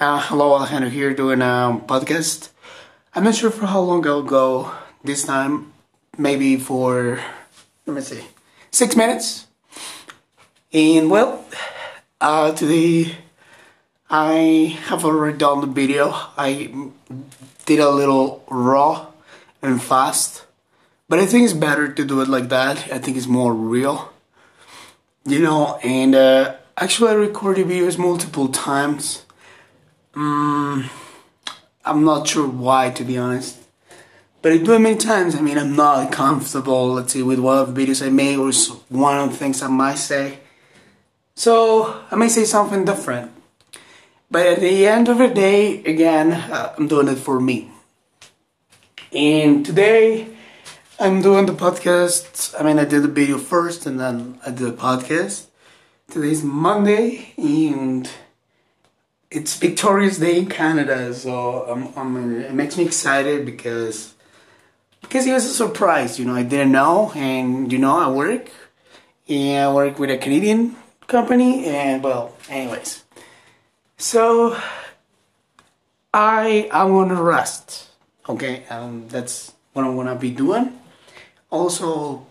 Uh, hello, Alejandro here doing a podcast. I'm not sure for how long I'll go this time. Maybe for, let me see, six minutes. And well, uh, today I have already done the video. I did a little raw and fast. But I think it's better to do it like that. I think it's more real. You know, and uh, actually I recorded videos multiple times um, I'm not sure why, to be honest. But I do it many times. I mean, I'm not comfortable, let's say, with one of the videos I made or one of the things I might say. So, I may say something different. But at the end of the day, again, uh, I'm doing it for me. And today, I'm doing the podcast. I mean, I did the video first and then I did the podcast. Today's Monday and it's Victoria's Day in Canada, so um, um, it makes me excited because because it was a surprise. You know, I didn't know, and you know, I work and I work with a Canadian company, and well, anyways, so I I want to rest. Okay, um, that's what I'm gonna be doing. Also,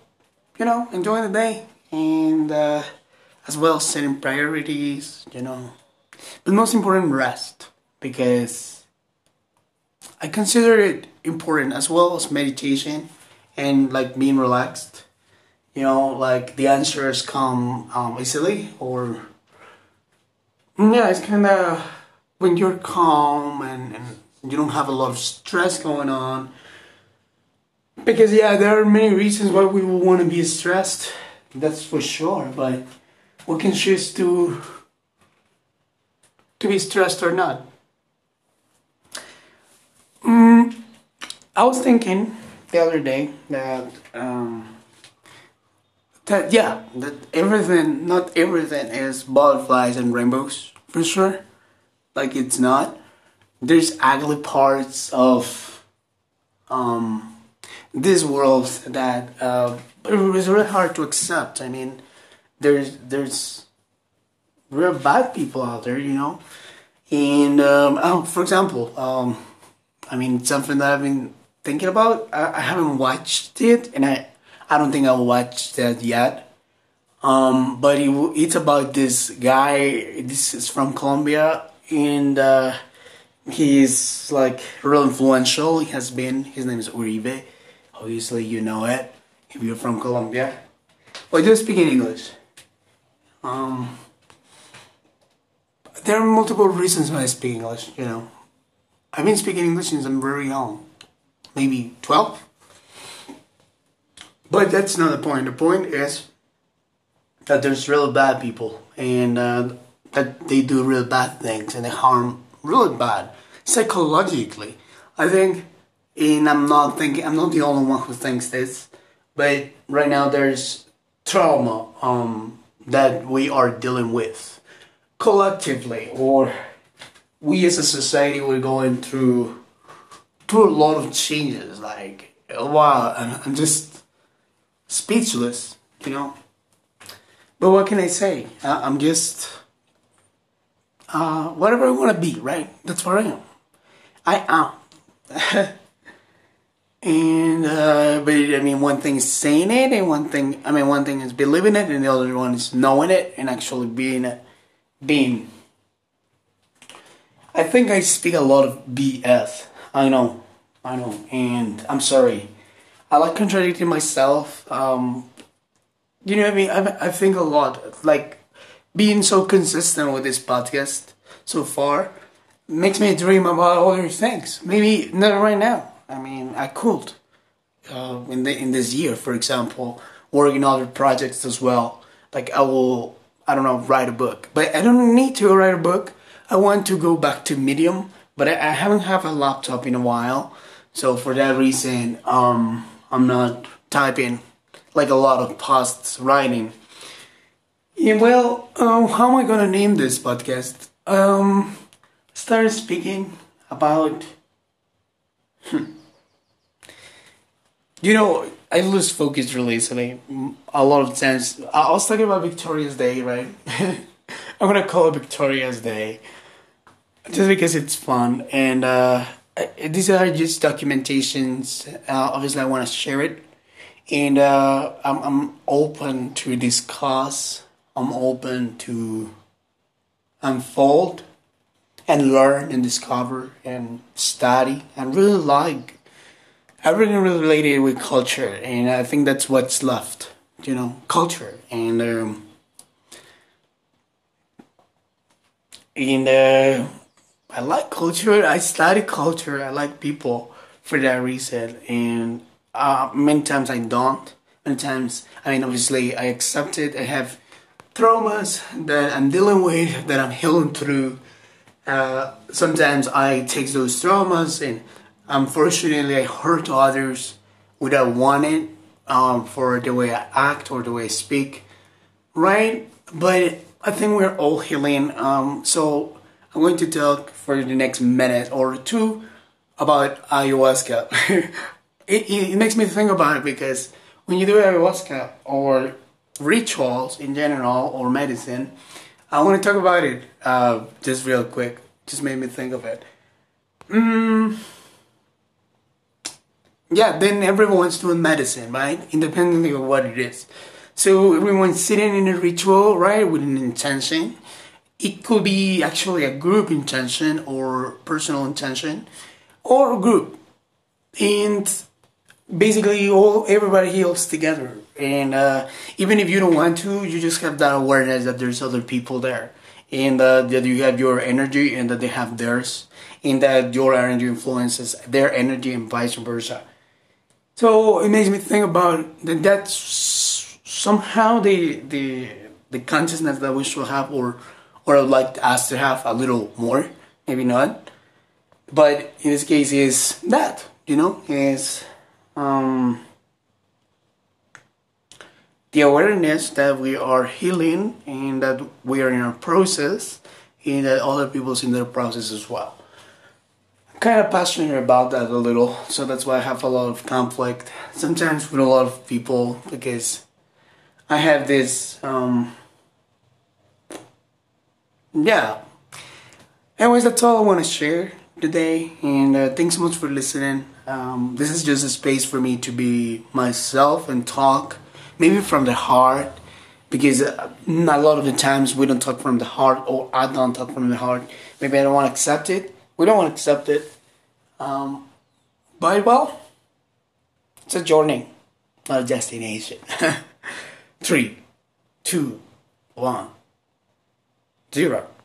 you know, enjoying the day and uh, as well setting priorities. You know but most important, rest. Because I consider it important as well as meditation and like being relaxed. You know, like the answers come um, easily or yeah, it's kind of when you're calm and, and you don't have a lot of stress going on. Because yeah, there are many reasons why we want to be stressed. That's for sure. But we can choose to to be stressed or not. Mm, I was thinking the other day that um, that yeah that everything not everything is butterflies and rainbows for sure. Like it's not. There's ugly parts of um, this world that uh, it was really hard to accept. I mean there's there's real bad people out there, you know. And um, oh, for example, um, I mean something that I've been thinking about. I, I, haven't watched it, and I I don't think I'll watch that yet. Um, but it, it's about this guy. This is from Colombia, and uh, he's like real influential. He has been. His name is Uribe. Obviously, you know it if you're from Colombia. But do speak in English. Um, there are multiple reasons why I speak English, you know. I've been speaking English since I'm very young, maybe 12. But that's not the point. The point is that there's real bad people and uh, that they do real bad things and they harm really bad psychologically. I think, and I'm not thinking, I'm not the only one who thinks this, but right now there's trauma um, that we are dealing with collectively or we as a society we're going through through a lot of changes. Like wow I'm, I'm just speechless you know? But what can i say? I, am just uh, whatever i want to be right? That's what i am. I am. And uh, but i mean one thing is saying it and one thing i mean one thing is believing it and the other one is knowing it and actually being it being. I think I speak a lot of BS. I know, I know, and I'm sorry. I like contradicting myself. Um, you know what I mean? I, I think a lot. Like being so consistent with this podcast so far makes me dream about other things. Maybe not right now. I mean, I could uh, in the in this year, for example, working other projects as well. Like I will I don't know, write a book. But I don't need to write a book. I want to go back to Medium, but I, I haven't have a laptop in a while. So for that reason, um, I'm not typing like a lot of posts writing. Yeah, well, uh, how am I gonna name this podcast? Um, start speaking about. Hmm. You know, I lose focus really easily. A lot of times, I was talking about Victoria's Day, right? I'm gonna call it Victoria's Day. just because it's fun and uh, these are just documentations. Uh, obviously, I want to share it, and uh, I'm I'm open to discuss. I'm open to unfold and learn and discover and study and really like everything related with culture, and I think that's what's left. You know, culture and. Um, and uh, I like culture. I study culture. I like people for that reason. And uh, many times I don't. Many times, I mean, obviously, I accept it. I have traumas that I'm dealing with, that I'm healing through. Uh, sometimes I take those traumas and unfortunately I hurt others without wanting um, for the way I act or the way I speak, right? But I think we're all healing. Um, so I'm going to talk for the next minute or two about ayahuasca. it, it makes me think about it because when you do ayahuasca or rituals in general or medicine, I want to talk about it uh, just real quick. Just made me think of it. Mm, yeah, then everyone's doing medicine, right? Independently of what it is. So everyone's sitting in a ritual, right, with an intention. It could be actually a group intention or personal intention or a group. And basically all everybody heals together. And uh, even if you don't want to you just have that awareness that there's other people there. And uh, that you have your energy and that they have theirs. And that your energy influences their energy and vice versa so it makes me think about that somehow the the the consciousness that we should have or or like us to have a little more, maybe not. But in this case, is that you know is um, the awareness that we are healing and that we are in a process, and that other people's in their process as well. Kind of passionate about that a little, so that's why I have a lot of conflict sometimes with a lot of people because I have this. Um, yeah. Anyways, that's all I want to share today, and uh, thanks so much for listening. Um, this is just a space for me to be myself and talk, maybe from the heart, because uh, a lot of the times we don't talk from the heart, or I don't talk from the heart. Maybe I don't want to accept it. We don't want to accept it. Um, but well, it's a journey, not a destination. Three, two, one zero